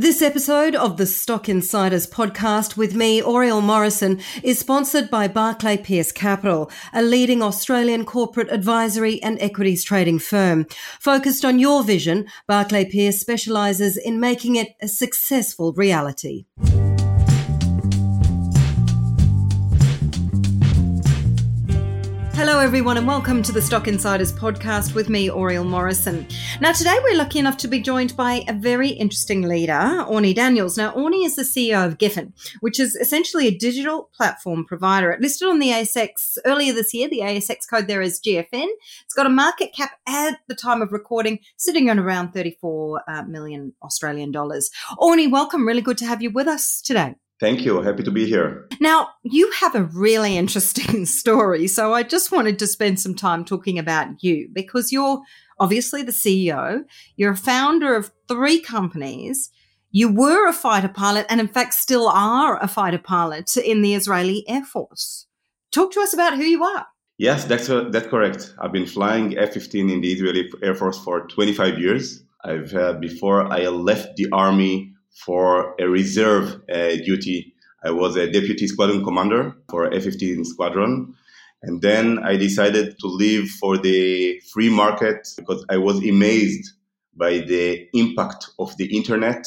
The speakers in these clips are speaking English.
This episode of the Stock Insiders podcast with me, Oriel Morrison, is sponsored by Barclay Pearce Capital, a leading Australian corporate advisory and equities trading firm. Focused on your vision, Barclay Pearce specialises in making it a successful reality. Hello, everyone, and welcome to the Stock Insiders podcast with me, Oriel Morrison. Now, today we're lucky enough to be joined by a very interesting leader, Orni Daniels. Now, Orni is the CEO of Gefen, which is essentially a digital platform provider. It listed on the ASX earlier this year. The ASX code there is GFN. It's got a market cap at the time of recording sitting on around 34 uh, Australian dollars. Orni, welcome. Really good to have you with us today. Thank you. Happy to be here. Now, you have a really interesting story. So I just wanted to spend some time talking about you because you're obviously the CEO, you're a founder of three companies. You were a fighter pilot and, in fact, still are a fighter pilot in the Israeli Air Force. Talk to us about who you are. Yes, that's, uh, that's correct. I've been flying F 15 in the Israeli Air Force for 25 years. I've uh, before I left the army for a reserve uh, duty. I was a deputy squadron commander for F-15 squadron. And then I decided to leave for the free market because I was amazed by the impact of the internet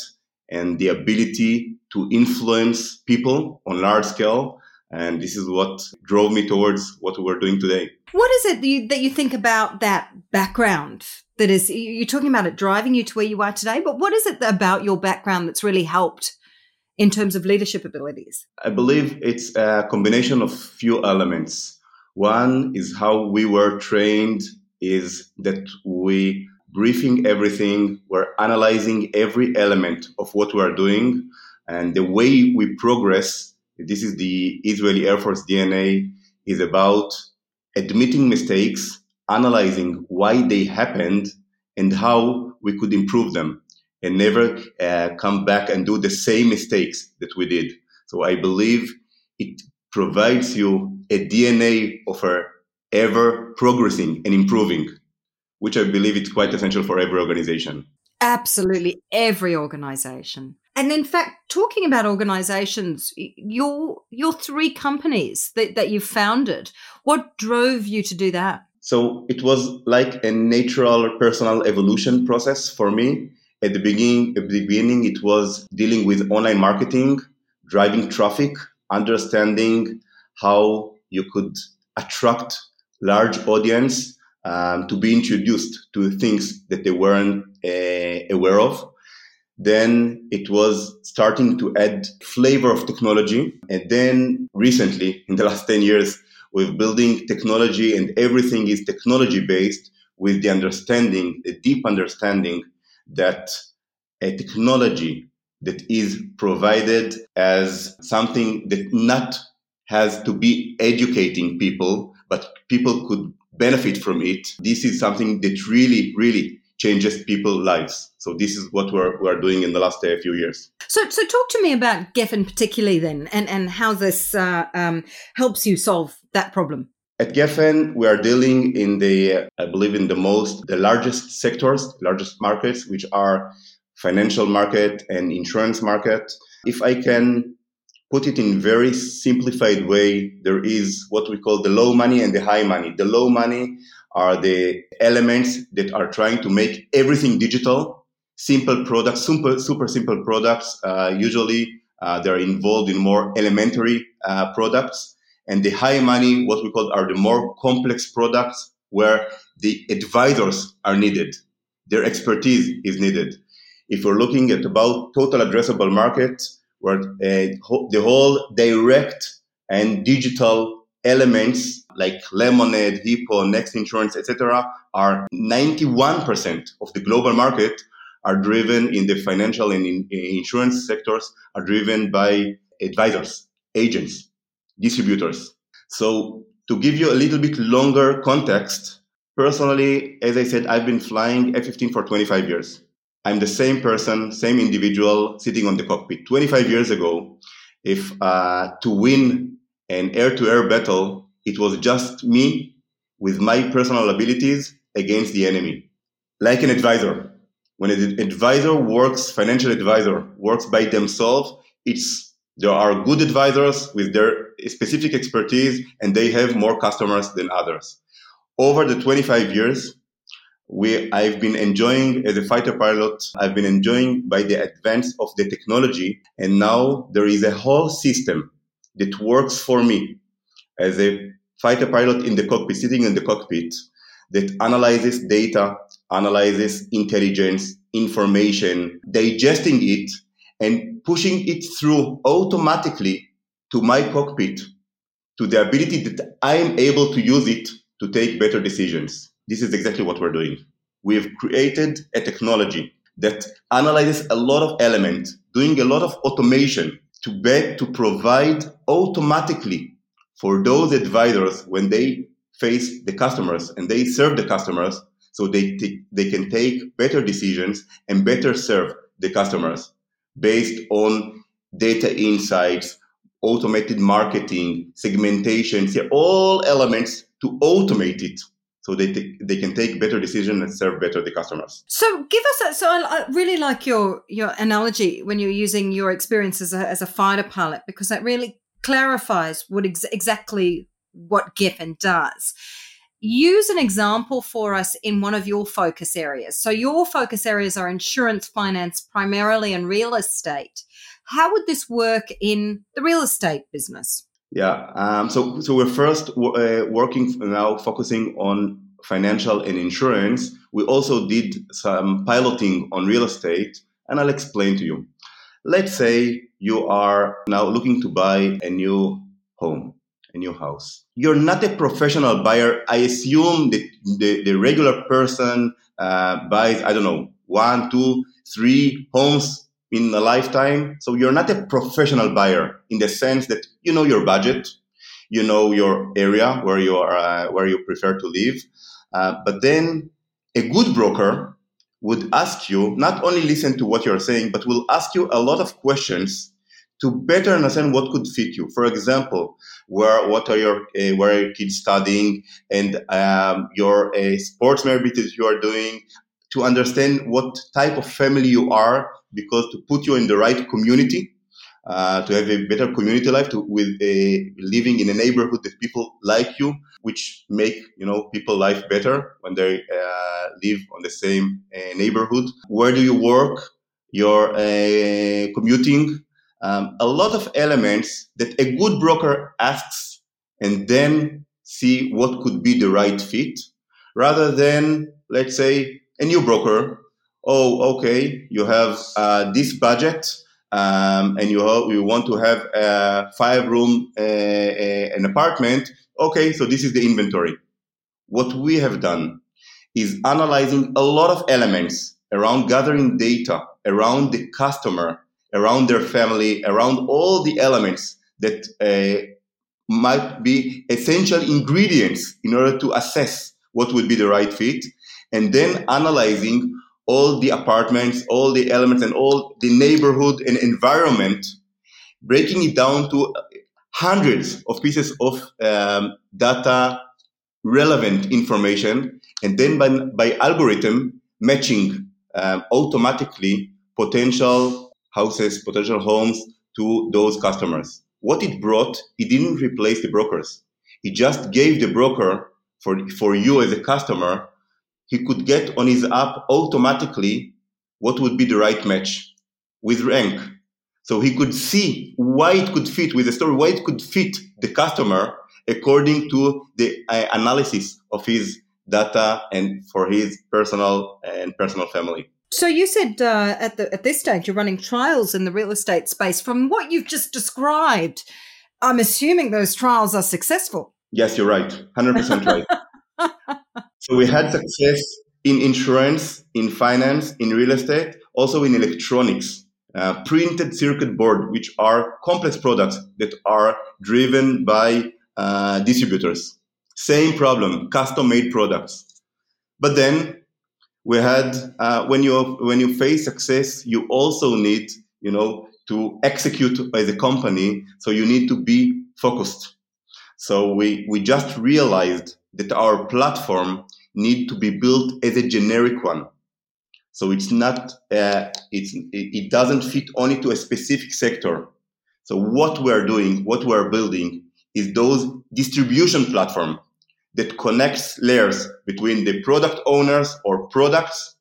and the ability to influence people on large scale. And this is what drove me towards what we're doing today. What is it that you, that you think about that background that is you're talking about it driving you to where you are today but what is it about your background that's really helped in terms of leadership abilities i believe it's a combination of few elements one is how we were trained is that we briefing everything we're analyzing every element of what we are doing and the way we progress this is the israeli air force dna is about admitting mistakes analyzing why they happened and how we could improve them and never uh, come back and do the same mistakes that we did. So I believe it provides you a DNA of a ever progressing and improving, which I believe is quite essential for every organization. Absolutely, every organization. And in fact, talking about organizations, your your three companies that, that you've founded, what drove you to do that? So it was like a natural personal evolution process for me. At the beginning, at the beginning, it was dealing with online marketing, driving traffic, understanding how you could attract large audience um, to be introduced to things that they weren't uh, aware of. Then it was starting to add flavor of technology. And then recently, in the last 10 years, with building technology and everything is technology based with the understanding, the deep understanding that a technology that is provided as something that not has to be educating people, but people could benefit from it. This is something that really, really changes people's lives. So this is what we're, we're doing in the last uh, few years. So, so talk to me about Gefen particularly then, and, and how this uh, um, helps you solve that problem. At Gefen, we are dealing in the, I believe, in the most, the largest sectors, largest markets, which are financial market and insurance market. If I can put it in very simplified way, there is what we call the low money and the high money. The low money are the elements that are trying to make everything digital, simple products, super, super simple products. Uh, usually uh, they're involved in more elementary uh, products. And the high money, what we call are the more complex products where the advisors are needed. Their expertise is needed. If we're looking at about total addressable market, where uh, the whole direct and digital elements like Lemonade, Hippo, Next Insurance, etc., are 91% of the global market are driven in the financial and in insurance sectors are driven by advisors, agents, distributors. So to give you a little bit longer context, personally, as I said, I've been flying F-15 for 25 years. I'm the same person, same individual sitting on the cockpit. 25 years ago, if uh, to win an air-to-air battle, it was just me with my personal abilities against the enemy, like an advisor. When an advisor works, financial advisor works by themselves, it's there are good advisors with their specific expertise and they have more customers than others. Over the 25 years, we, I've been enjoying as a fighter pilot, I've been enjoying by the advance of the technology. And now there is a whole system that works for me as a fighter pilot in the cockpit, sitting in the cockpit that analyzes data, analyzes intelligence, information, digesting it and pushing it through automatically to my cockpit to the ability that I am able to use it to take better decisions. This is exactly what we're doing. We have created a technology that analyzes a lot of elements, doing a lot of automation to bet to provide automatically for those advisors when they face the customers and they serve the customers so they, t- they can take better decisions and better serve the customers based on data insights, automated marketing, segmentation, all elements to automate it so they, t- they can take better decisions and serve better the customers. So give us that. So I, I, really like your your analogy when you're using your experience as a, as a fighter pilot because that really clarifies what ex- exactly what Gefen does use an example for us in one of your focus areas. So, your focus areas are insurance, finance, primarily, and real estate. How would this work in the real estate business? Yeah, um, so so we're first uh, working now, focusing on financial and insurance. We also did some piloting on real estate, and I'll explain to you. Let's say you are now looking to buy a new home a new house. You're not a professional buyer. I assume that the, the regular person uh, buys, I don't know, one, two, three homes in a lifetime. So you're not a professional buyer in the sense that you know your budget, you know your area where you are, uh, where you prefer to live. Uh, but then a good broker would ask you not only listen to what you're saying, but will ask you a lot of questions to better understand what could fit you. For example, where what are your uh, where are your kids studying and um, your uh, sports maybe that you are doing to understand what type of family you are because to put you in the right community uh, to have a better community life to with a living in a neighborhood that people like you which make you know people life better when they uh, live on the same uh, neighborhood. Where do you work? Your uh, commuting. Um, a lot of elements that a good broker asks and then see what could be the right fit rather than, let's say, a new broker. Oh, okay, you have uh, this budget um, and you, you want to have a five room, uh, an apartment. Okay, so this is the inventory. What we have done is analyzing a lot of elements around gathering data around the customer around their family, around all the elements that uh, might be essential ingredients in order to assess what would be the right fit, and then analyzing all the apartments, all the elements, and all the neighborhood and environment, breaking it down to hundreds of pieces of um, data relevant information, and then by, by algorithm matching um, automatically potential houses, potential homes to those customers. What it brought, it didn't replace the brokers. It just gave the broker for, for you as a customer, he could get on his app automatically what would be the right match with rank. So he could see why it could fit with the story, why it could fit the customer according to the uh, analysis of his data and for his personal and personal family. So you said uh, at the at this stage you're running trials in the real estate space. From what you've just described, I'm assuming those trials are successful. Yes, you're right, hundred percent right. so we had success in insurance, in finance, in real estate, also in electronics. Uh, printed circuit board, which are complex products that are driven by uh, distributors. Same problem, custom made products. But then we had uh, when you when you face success, you also need you know to execute as a company. So you need to be focused. So we we just realized that our platform need to be built as a generic one. So it's not uh, it's it doesn't fit only to a specific sector. So what we are doing, what we are building, is those distribution platform that connects layers between the product owners or products,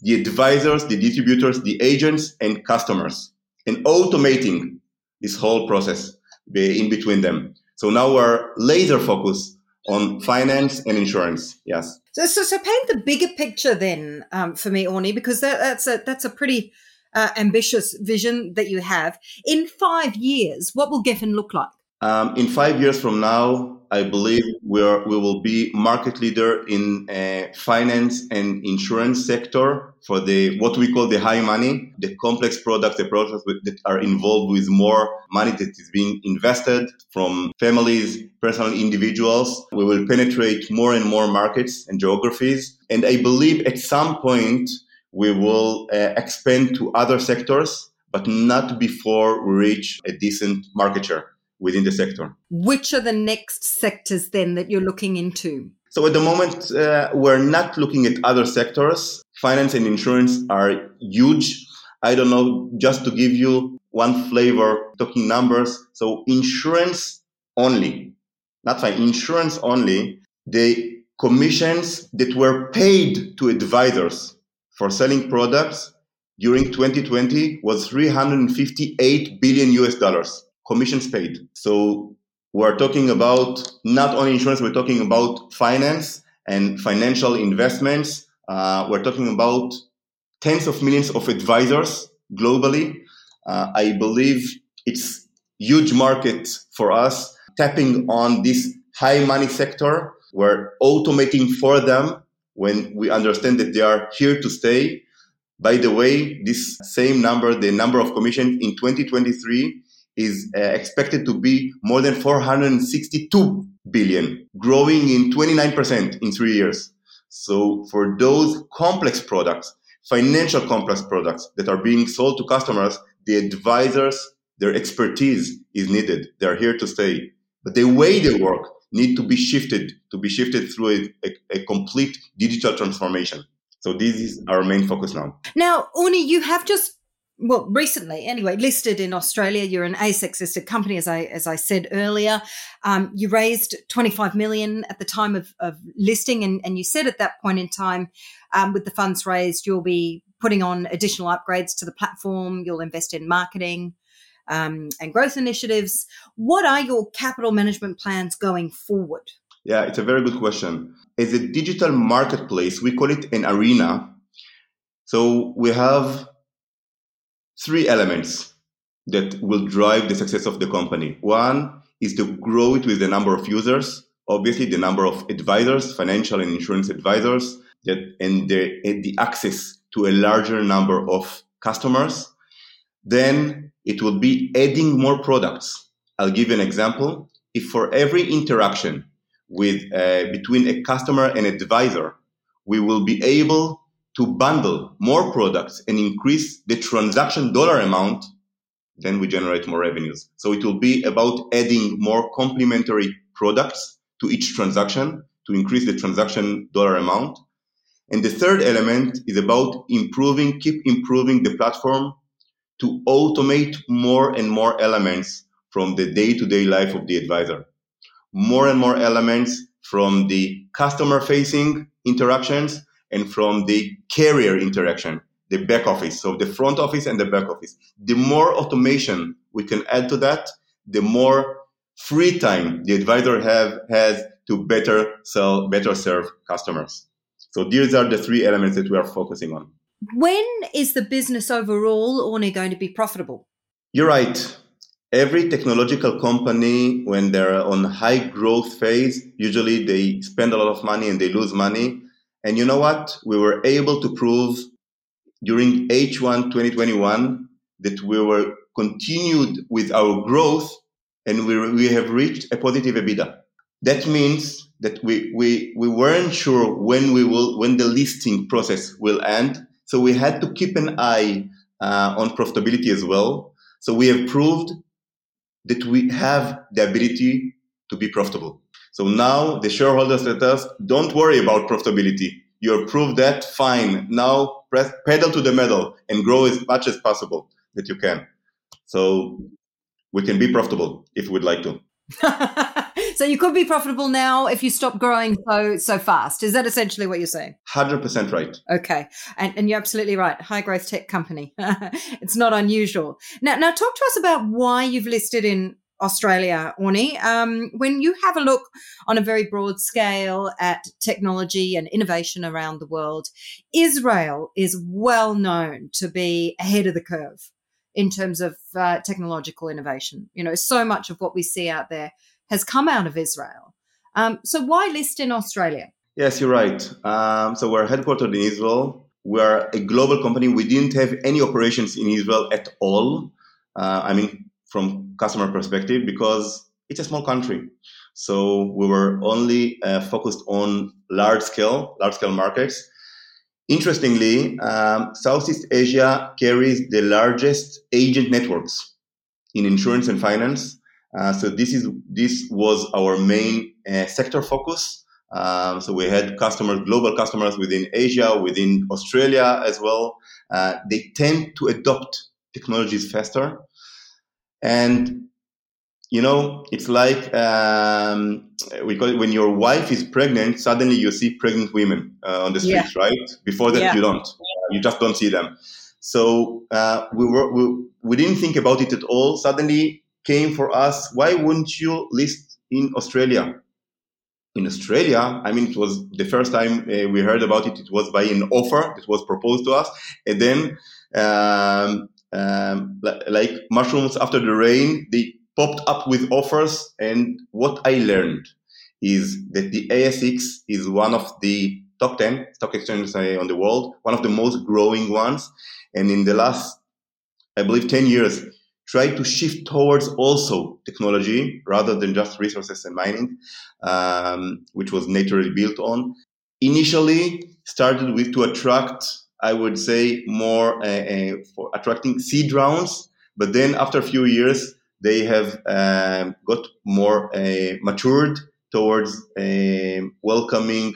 the advisors, the distributors, the agents, and customers, and automating this whole process in between them. So now we're laser focused on finance and insurance. Yes. So, so, so paint the bigger picture then um, for me, Orni, because that, that's a that's a pretty uh, ambitious vision that you have. In five years, what will Gefen look like? Um, in five years from now, I believe we are, we will be market leader in uh, finance and insurance sector for the what we call the high money, the complex products, the products that are involved with more money that is being invested from families, personal individuals. We will penetrate more and more markets and geographies, and I believe at some point we will uh, expand to other sectors, but not before we reach a decent market share within the sector. Which are the next sectors then that you're looking into? So at the moment, uh, we're not looking at other sectors. Finance and insurance are huge. I don't know, just to give you one flavor, talking numbers. So insurance only, not fine, insurance only, the commissions that were paid to advisors for selling products during 2020 was 358 billion US dollars commissions paid. So we're talking about not only insurance, we're talking about finance and financial investments. Uh, we're talking about tens of millions of advisors globally. Uh, I believe it's huge market for us tapping on this high money sector. We're automating for them when we understand that they are here to stay. By the way, this same number, the number of commissions in 2023 is uh, expected to be more than 462 billion, growing in 29% in three years. So for those complex products, financial complex products that are being sold to customers, the advisors, their expertise is needed. They're here to stay. But the way they work need to be shifted, to be shifted through a, a, a complete digital transformation. So this is our main focus now. Now, Orni, you have just well, recently, anyway, listed in Australia. You're an ASX listed company, as I as I said earlier. Um, you raised 25 million at the time of, of listing, and, and you said at that point in time, um, with the funds raised, you'll be putting on additional upgrades to the platform. You'll invest in marketing um, and growth initiatives. What are your capital management plans going forward? Yeah, it's a very good question. As a digital marketplace, we call it an arena. So we have three elements that will drive the success of the company. One is to grow it with the number of users, obviously the number of advisors, financial and insurance advisors, that and the, and the access to a larger number of customers. Then it will be adding more products. I'll give you an example. If for every interaction with uh, between a customer and advisor, we will be able to bundle more products and increase the transaction dollar amount, then we generate more revenues. So it will be about adding more complementary products to each transaction to increase the transaction dollar amount. And the third element is about improving, keep improving the platform to automate more and more elements from the day to day life of the advisor. More and more elements from the customer facing interactions and from the carrier interaction, the back office. So the front office and the back office. The more automation we can add to that, the more free time the advisor have has to better sell, better serve customers. So these are the three elements that we are focusing on. When is the business overall only going to be profitable? You're right. Every technological company, when they're on high growth phase, usually they spend a lot of money and they lose money. And you know what? We were able to prove during H1 2021 that we were continued with our growth and we, we have reached a positive EBITDA. that means that we, we, we weren't sure when we will when the listing process will end. So we had to keep an eye uh, on profitability as well. So we have proved that we have the ability to be profitable. So now the shareholders let us don't worry about profitability. You proved that fine. Now press pedal to the metal and grow as much as possible that you can. So we can be profitable if we'd like to. so you could be profitable now if you stop growing so so fast. Is that essentially what you're saying? Hundred percent right. Okay, and and you're absolutely right. High growth tech company. it's not unusual. Now, now talk to us about why you've listed in Australia, Orni. Um, when you have a look on a very broad scale at technology and innovation around the world, Israel is well known to be ahead of the curve in terms of uh, technological innovation. You know, so much of what we see out there has come out of Israel. Um, so why list in Australia? Yes, you're right. Um, so we're headquartered in Israel. We are a global company. We didn't have any operations in Israel at all. Uh, I mean, from customer perspective, because it's a small country. So we were only uh, focused on large scale, large scale markets. Interestingly, um, Southeast Asia carries the largest agent networks in insurance and finance. Uh, so this is this was our main uh, sector focus. Um, so we had customers, global customers within Asia, within Australia as well. Uh, they tend to adopt technologies faster, and you know, it's like um, we call it when your wife is pregnant. Suddenly, you see pregnant women uh, on the streets, yeah. right? Before that, yeah. you don't. You just don't see them. So uh, we were we, we didn't think about it at all. Suddenly came for us. Why wouldn't you list in Australia? In Australia, I mean, it was the first time uh, we heard about it. It was by an offer that was proposed to us, and then um, um, like mushrooms after the rain, they popped up with offers. And what I learned is that the ASX is one of the top 10 stock exchanges on the world, one of the most growing ones. And in the last, I believe, 10 years, tried to shift towards also technology rather than just resources and mining, um, which was naturally built on. Initially, started with to attract, I would say, more uh, uh, for attracting seed rounds. But then after a few years, they have um, got more uh, matured towards uh, welcoming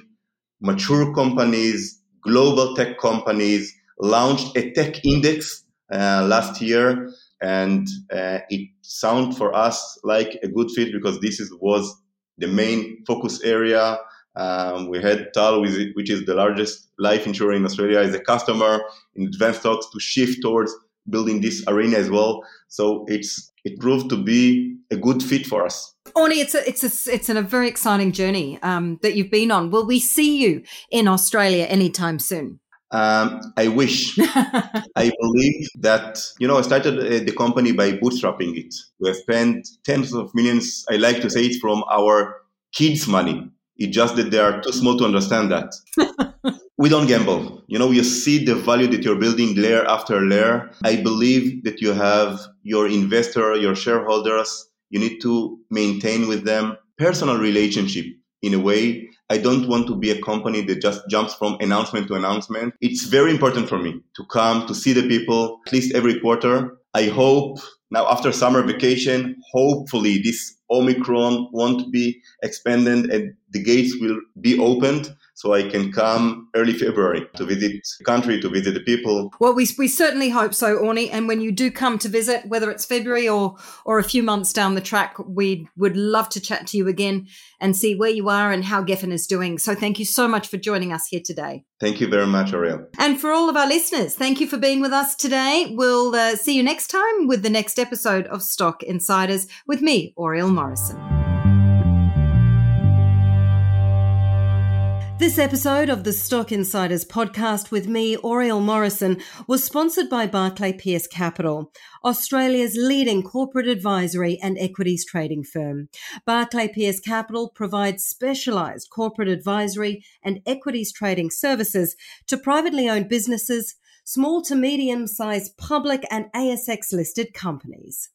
mature companies, global tech companies, launched a tech index last year. And uh, it sounded for us like a good fit because this is, was the main focus area. Um, we had TAL, which is the largest life insurer in Australia, as a customer in advanced talks to shift towards building this arena as well. So it's it proved to be a good fit for us. Orni, it's a, it's a, it's a very exciting journey um, that you've been on. Will we see you in Australia anytime soon? Um, I wish. I believe that, you know, I started uh, the company by bootstrapping it. We have spent tens of millions. I like to say it from our kids' money. It's just that they are too small to understand that. we don't gamble. You know, you see the value that you're building layer after layer. I believe that you have your investor, your shareholders, you need to maintain with them personal relationship in a way. I don't want to be a company that just jumps from announcement to announcement. It's very important for me to come to see the people at least every quarter. I hope now after summer vacation, hopefully this Omicron won't be expanded and the gates will be opened so I can come early February to visit the country, to visit the people. Well, we, we certainly hope so, Orni. And when you do come to visit, whether it's February or, or a few months down the track, we would love to chat to you again and see where you are and how Gefen is doing. So thank you so much for joining us here today. Thank you very much, Ariel. And for all of our listeners, thank you for being with us today. We'll uh, see you next time with the next episode of Stock Insiders with me, Oriel Morrison. This episode of the Stock Insiders podcast with me, Oriel Morrison, was sponsored by Barclay Pearce Capital, Australia's leading corporate advisory and equities trading firm. Barclay Pearce Capital provides specialized corporate advisory and equities trading services to privately owned businesses, small to medium sized public and ASX listed companies.